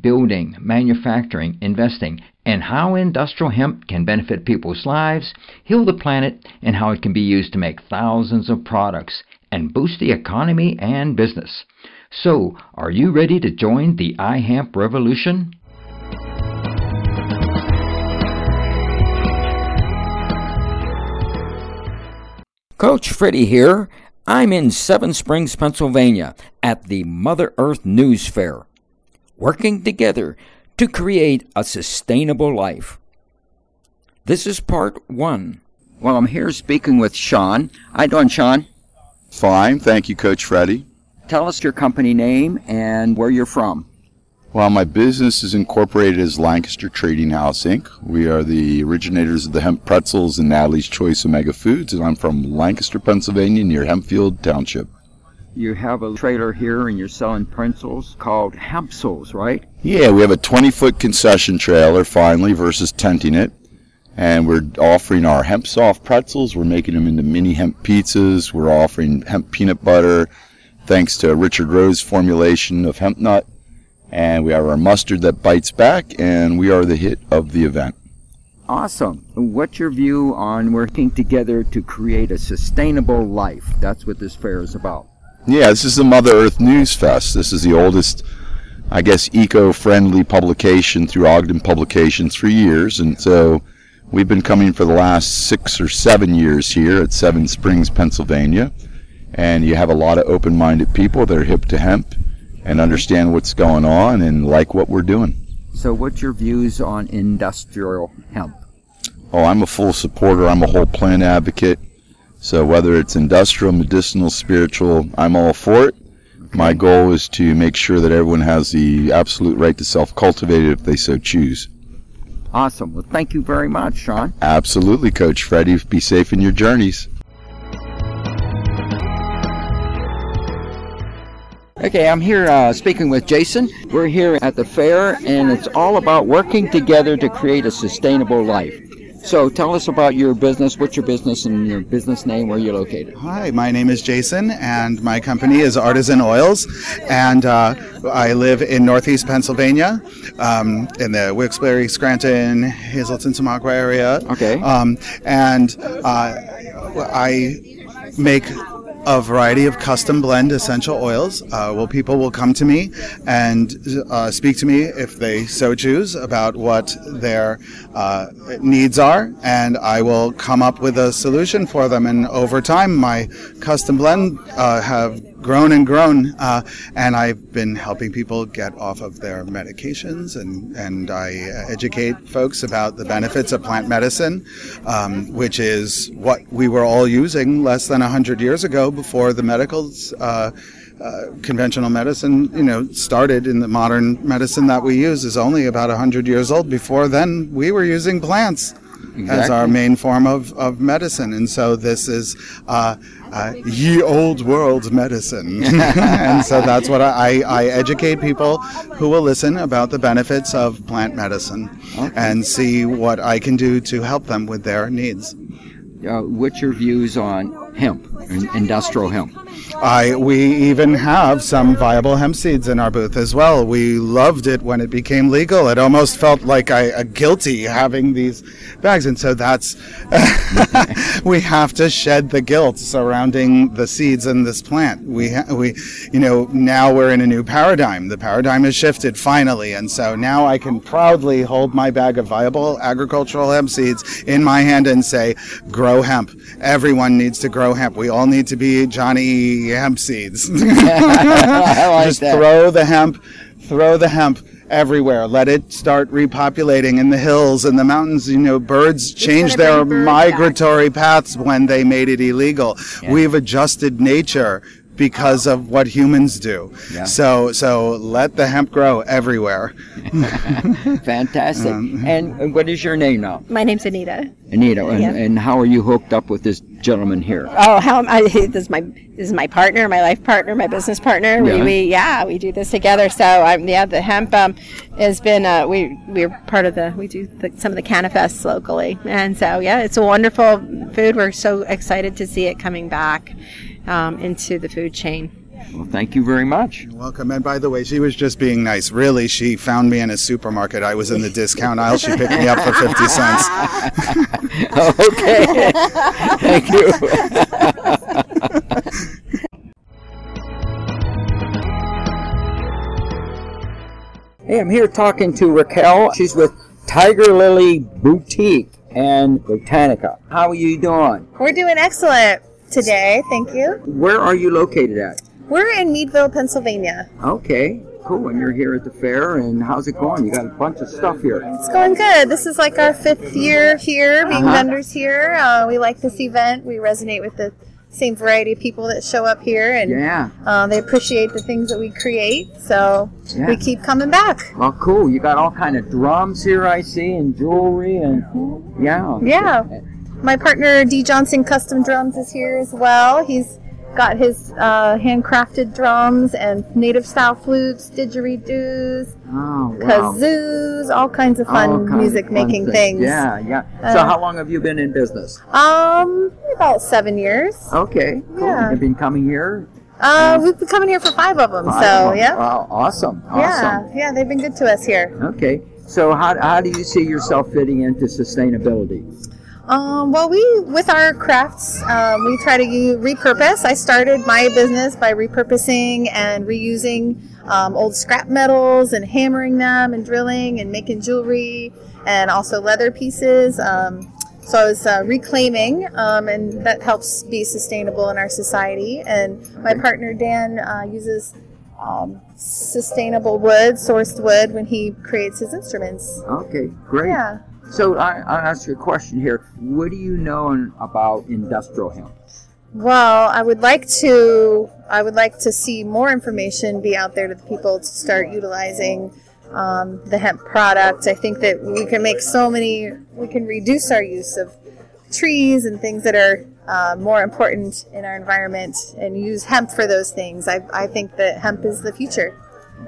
building, manufacturing, investing, and how industrial hemp can benefit people's lives, heal the planet, and how it can be used to make thousands of products and boost the economy and business. So, are you ready to join the iHemp revolution? Coach Freddie here. I'm in Seven Springs, Pennsylvania at the Mother Earth News Fair, working together to create a sustainable life. This is part one. Well, I'm here speaking with Shawn. How you doing, Shawn? Fine, thank you, Coach Freddie. Tell us your company name and where you're from. Well, my business is incorporated as Lancaster Trading House Inc. We are the originators of the hemp pretzels and Natalie's Choice Omega Foods, and I'm from Lancaster, Pennsylvania, near Hempfield Township. You have a trailer here and you're selling pretzels called Hempzels, right? Yeah, we have a 20 foot concession trailer finally versus tenting it. And we're offering our hemp soft pretzels. We're making them into mini hemp pizzas. We're offering hemp peanut butter thanks to Richard Rose formulation of hemp nut. And we have our mustard that bites back, and we are the hit of the event. Awesome. What's your view on working together to create a sustainable life? That's what this fair is about. Yeah, this is the Mother Earth News Fest. This is the oldest, I guess, eco-friendly publication through Ogden Publications for years, and so we've been coming for the last six or seven years here at Seven Springs, Pennsylvania, and you have a lot of open-minded people that are hip to hemp and understand what's going on and like what we're doing. So, what's your views on industrial hemp? Oh, I'm a full supporter. I'm a whole plant advocate. So whether it's industrial, medicinal, spiritual, I'm all for it. My goal is to make sure that everyone has the absolute right to self-cultivate it if they so choose. Awesome. Well, thank you very much, Shawn. Absolutely, Coach Freddie. Be safe in your journeys. Okay, I'm here uh, speaking with Jason. We're here at the fair, and it's all about working together to create a sustainable life. So tell us about your business. What's your business and your business name? Where you're located? Hi, my name is Jason, and my company is Artizen Oils, and uh, I live in Northeast Pennsylvania, um, in the Wilkes-Barre, Scranton, Hazleton, Tamaqua area. Okay. Um, and uh, I make a variety of custom blend essential oils. Uh, well, people will come to me and uh, speak to me if they so choose about what their uh, needs are, and I will come up with a solution for them. And over time, my custom blend uh, have grown and grown, uh, and I've been helping people get off of their medications, and, and I educate folks about the benefits of plant medicine, um, which is what we were all using less than 100 years ago before the medicals. Uh, uh, conventional medicine, you know, started in the modern medicine that we use is only about 100 years old. Before then, we were using plants exactly. as our main form of, of medicine. And so this is uh, uh, ye old world medicine. and so that's what I, I, educate people who will listen about the benefits of plant medicine okay. and see what I can do to help them with their needs. Uh, what's your views on hemp, industrial hemp? I, we even have some viable hemp seeds in our booth as well. We loved it when it became legal. It almost felt like I, a guilty having these bags, and so that's we have to shed the guilt surrounding the seeds in this plant. We we you know now we're in a new paradigm. The paradigm has shifted finally, and so now I can proudly hold my bag of viable agricultural hemp seeds in my hand and say, "Grow hemp. Everyone needs to grow hemp. We all need to be Johnny." hemp seeds. like Just that. throw the hemp, throw the hemp everywhere. Let it start repopulating in the hills and the mountains. You know, birds change their migratory back. paths when they made it illegal. Yeah. We've adjusted nature because of what humans do. Yeah. So so let the hemp grow everywhere. Fantastic. and, and what is your name now? My name's Anita. Anita. And, Yeah. and how are you hooked up with this gentleman here? Oh, how am I? This is my this is my partner, my life partner, my business partner. Yeah. We, we yeah, we do this together. So I'm yeah, the hemp um, has been uh, we we're part of the we do the, some of the canifests locally, and so yeah, it's a wonderful food. We're so excited to see it coming back um, into the food chain. Well, thank you very much. You're welcome. And by the way, she was just being nice. Really, she found me in a supermarket. I was in the discount aisle. She picked me up for 50 cents. okay. thank you. hey, I'm here talking to Raquel. She's with Tiger Lily Boutique and Botanica. How are you doing? We're doing excellent today, thank you. Where are you located at? We're in Meadville, Pennsylvania. Okay, cool. And you're here at the fair, and how's it going? You got a bunch of stuff here. It's going good. This is like our fifth year here, being Uh-huh. vendors here. Uh, we like this event. We resonate with the same variety of people that show up here, and Yeah. uh, they appreciate the things that we create. So Yeah. we keep coming back. Well, cool. You got all kind of drums here, I see, and jewelry, and yeah. Yeah. My partner D Johnson Custom Drums is here as well. He's got his uh, handcrafted drums and native style flutes, didgeridoos, Oh, wow. kazoos, all kinds of fun kinds of music fun making things. Yeah, yeah. so, Uh, how long have you been in business? Um, about seven years. Okay, cool. Yeah. You've been coming here. Uh, we've been coming here for five of them, Five so months. yeah, Wow, awesome, Awesome. yeah, yeah. They've been good to us here. Okay, so how, how do you see yourself fitting into sustainability? Um, well, we with our crafts, um, we try to u- repurpose. I started my business by repurposing and reusing um, old scrap metals and hammering them and drilling and making jewelry and also leather pieces. Um, so I was uh, reclaiming, um, and that helps be sustainable in our society. And my partner Dan uh, uses um, sustainable wood, sourced wood, when he creates his instruments. Okay, great. Yeah. So I, I'll ask you a question here. What do you know about industrial hemp? Well, I would like to. I would like to see more information be out there to the people to start utilizing um, the hemp product. I think that we can make so many. We can reduce our use of trees and things that are uh, more important in our environment, and use hemp for those things. I, I think that hemp is the future.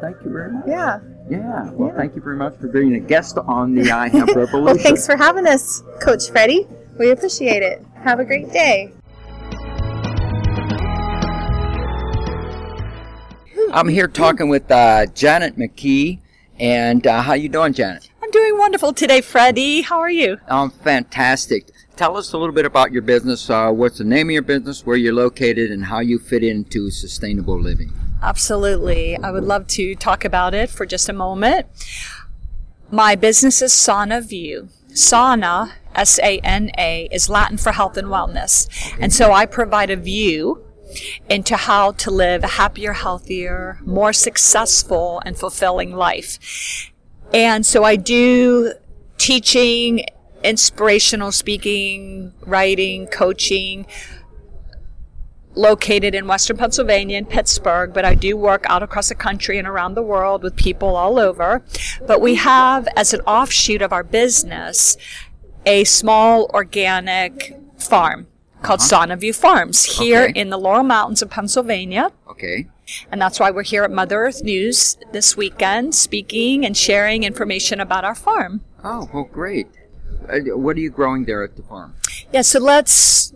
Thank you very much. Yeah. Yeah, well, thank you very much for being a guest on the iHemp Revolution. Well, thanks for having us, Coach Freddie. We appreciate it. Have a great day. I'm here talking with uh, Janet McKee, and uh, how you doing, Janet? I'm doing wonderful today, Freddie. How are you? I'm fantastic. Tell us a little bit about your business. Uh, what's the name of your business, where you're located, and how you fit into sustainable living. Absolutely. I would love to talk about it for just a moment. My business is Sana View. Sana, S A N A, is Latin for health and wellness. And so I provide a view into how to live a happier, healthier, more successful, and fulfilling life. And so I do teaching, inspirational speaking, writing, coaching, located in Western Pennsylvania in Pittsburgh, but I do work out across the country and around the world with people all over. But we have, as an offshoot of our business, a small organic farm called Sana View Farms here Okay. in the Laurel Mountains of Pennsylvania. Okay. And that's why we're here at Mother Earth News this weekend, speaking and sharing information about our farm. Oh, well, great. Uh, what are you growing there at the farm? Yeah, so let's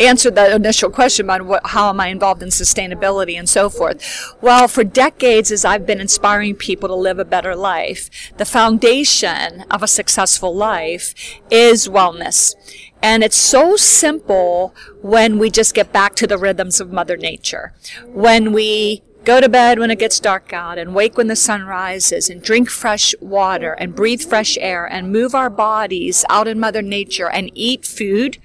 answer that initial question about what, how am I involved in sustainability and so forth. Well, for decades, as I've been inspiring people to live a better life, the foundation of a successful life is wellness. And it's so simple when we just get back to the rhythms of Mother Nature. When we go to bed when it gets dark out and wake when the sun rises and drink fresh water and breathe fresh air and move our bodies out in Mother Nature and eat food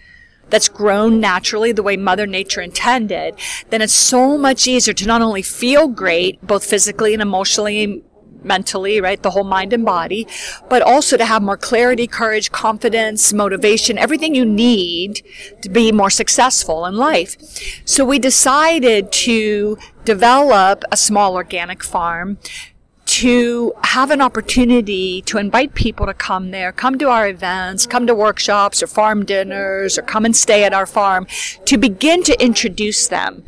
that's grown naturally the way Mother Nature intended, then it's so much easier to not only feel great, both physically and emotionally mentally, right? The whole mind and body, but also to have more clarity, courage, confidence, motivation, everything you need to be more successful in life. So we decided to develop a small organic farm to have an opportunity to invite people to come there, come to our events, come to workshops or farm dinners, or come and stay at our farm, to begin to introduce them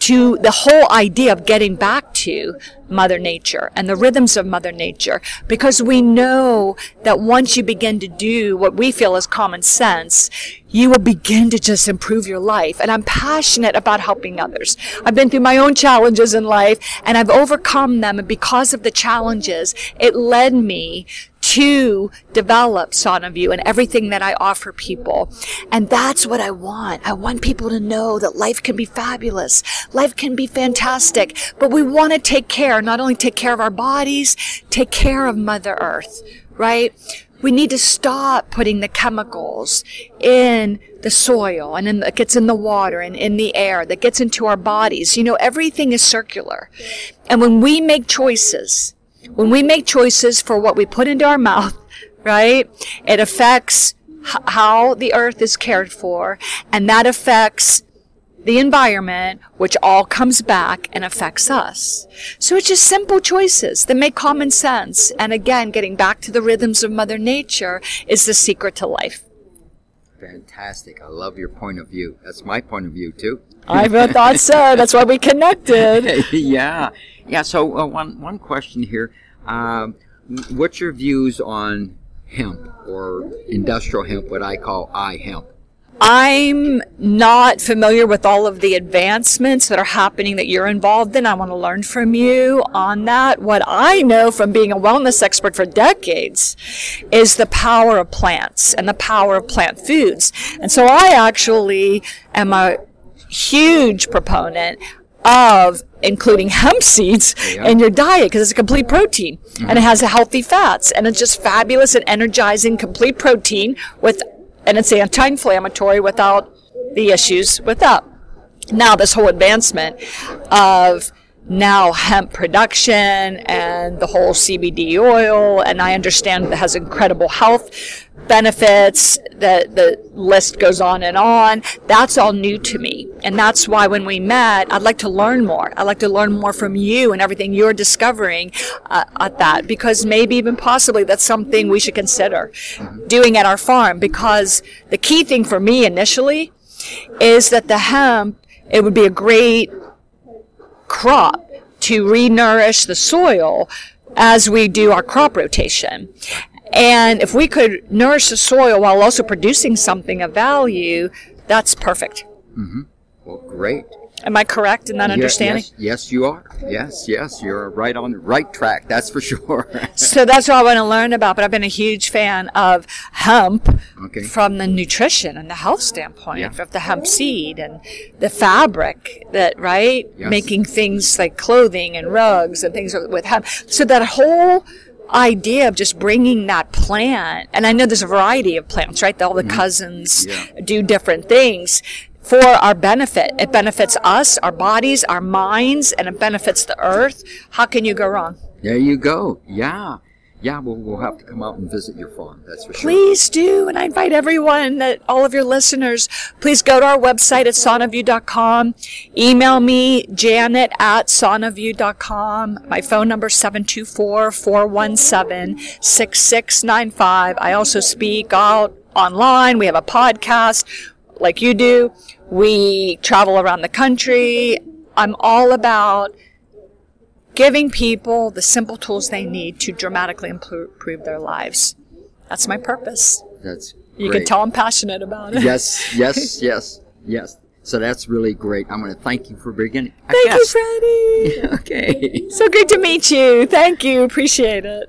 to the whole idea of getting back to Mother Nature and the rhythms of Mother Nature because we know that once you begin to do what we feel is common sense, you will begin to just improve your life. And I'm passionate about helping others. I've been through my own challenges in life and I've overcome them. And because of the challenges, it led me to develop View and everything that I offer people. And that's what I want. I want people to know that life can be fabulous. Life can be fantastic, but we want to take care, not only take care of our bodies, take care of Mother Earth, right? We need to stop putting the chemicals in the soil and in, it gets in the water and in the air that gets into our bodies. You know, everything is circular. And when we make choices when we make choices for what we put into our mouth, right, it affects h- how the earth is cared for, and that affects the environment, which all comes back and affects us. So it's just simple choices that make common sense. And again, getting back to the rhythms of Mother Nature is the secret to life. Fantastic. I love your point of view. That's my point of view, too. I thought so. That's why we connected. yeah. Yeah, so uh, one, one question here. Um, what's your views on hemp or industrial hemp, what I call iHemp? I'm not familiar with all of the advancements that are happening that you're involved in. I want to learn from you on that. What I know from being a wellness expert for decades is the power of plants and the power of plant foods. And so I actually am a huge proponent of including hemp seeds yeah. in your diet because it's a complete protein mm-hmm. and it has healthy fats and it's just fabulous and energizing complete protein with and it's anti-inflammatory without the issues with that. Now this whole advancement of now hemp production and the whole CBD oil, and I understand it has incredible health benefits. The the list goes on and on. That's all new to me, and that's why when we met, I'd like to learn more. I'd like to learn more from you and everything you're discovering uh, at that, because maybe even possibly that's something we should consider doing at our farm. Because the key thing for me initially is that the hemp it would be a great crop to re-nourish the soil as we do our crop rotation. And if we could nourish the soil while also producing something of value, that's perfect. Mm-hmm. Well, great. Am I correct in that understanding? Yes, yes, you are. Yes, yes, you're right on the right track. That's for sure. so that's what I want to learn about. But I've been a huge fan of hemp okay. from the nutrition and the health standpoint yeah. of the hemp seed and the fabric that right yes. making things like clothing and rugs and things with hemp. So that whole idea of just bringing that plant and i know there's a variety of plants right all the mm-hmm. cousins yeah. do different things for our benefit. It benefits us, our bodies, our minds, and it benefits the earth. How can you go wrong? There you go. Yeah. Yeah, we'll, we'll have to come out and visit your farm. That's for sure. Please do. And I invite everyone, that all of your listeners, please go to our website at sanaview.com. Email me, janet at sanaview.com. My phone number is 724-417-6695. I also speak out online. We have a podcast like you do. We travel around the country. I'm all about giving people the simple tools they need to dramatically improve their lives. That's my purpose. That's You can tell I'm passionate about it. Yes, yes, yes, yes. So that's really great. I'm going to thank you for beginning. Thank you, Freddie. okay. So great to meet you. Thank you. Appreciate it.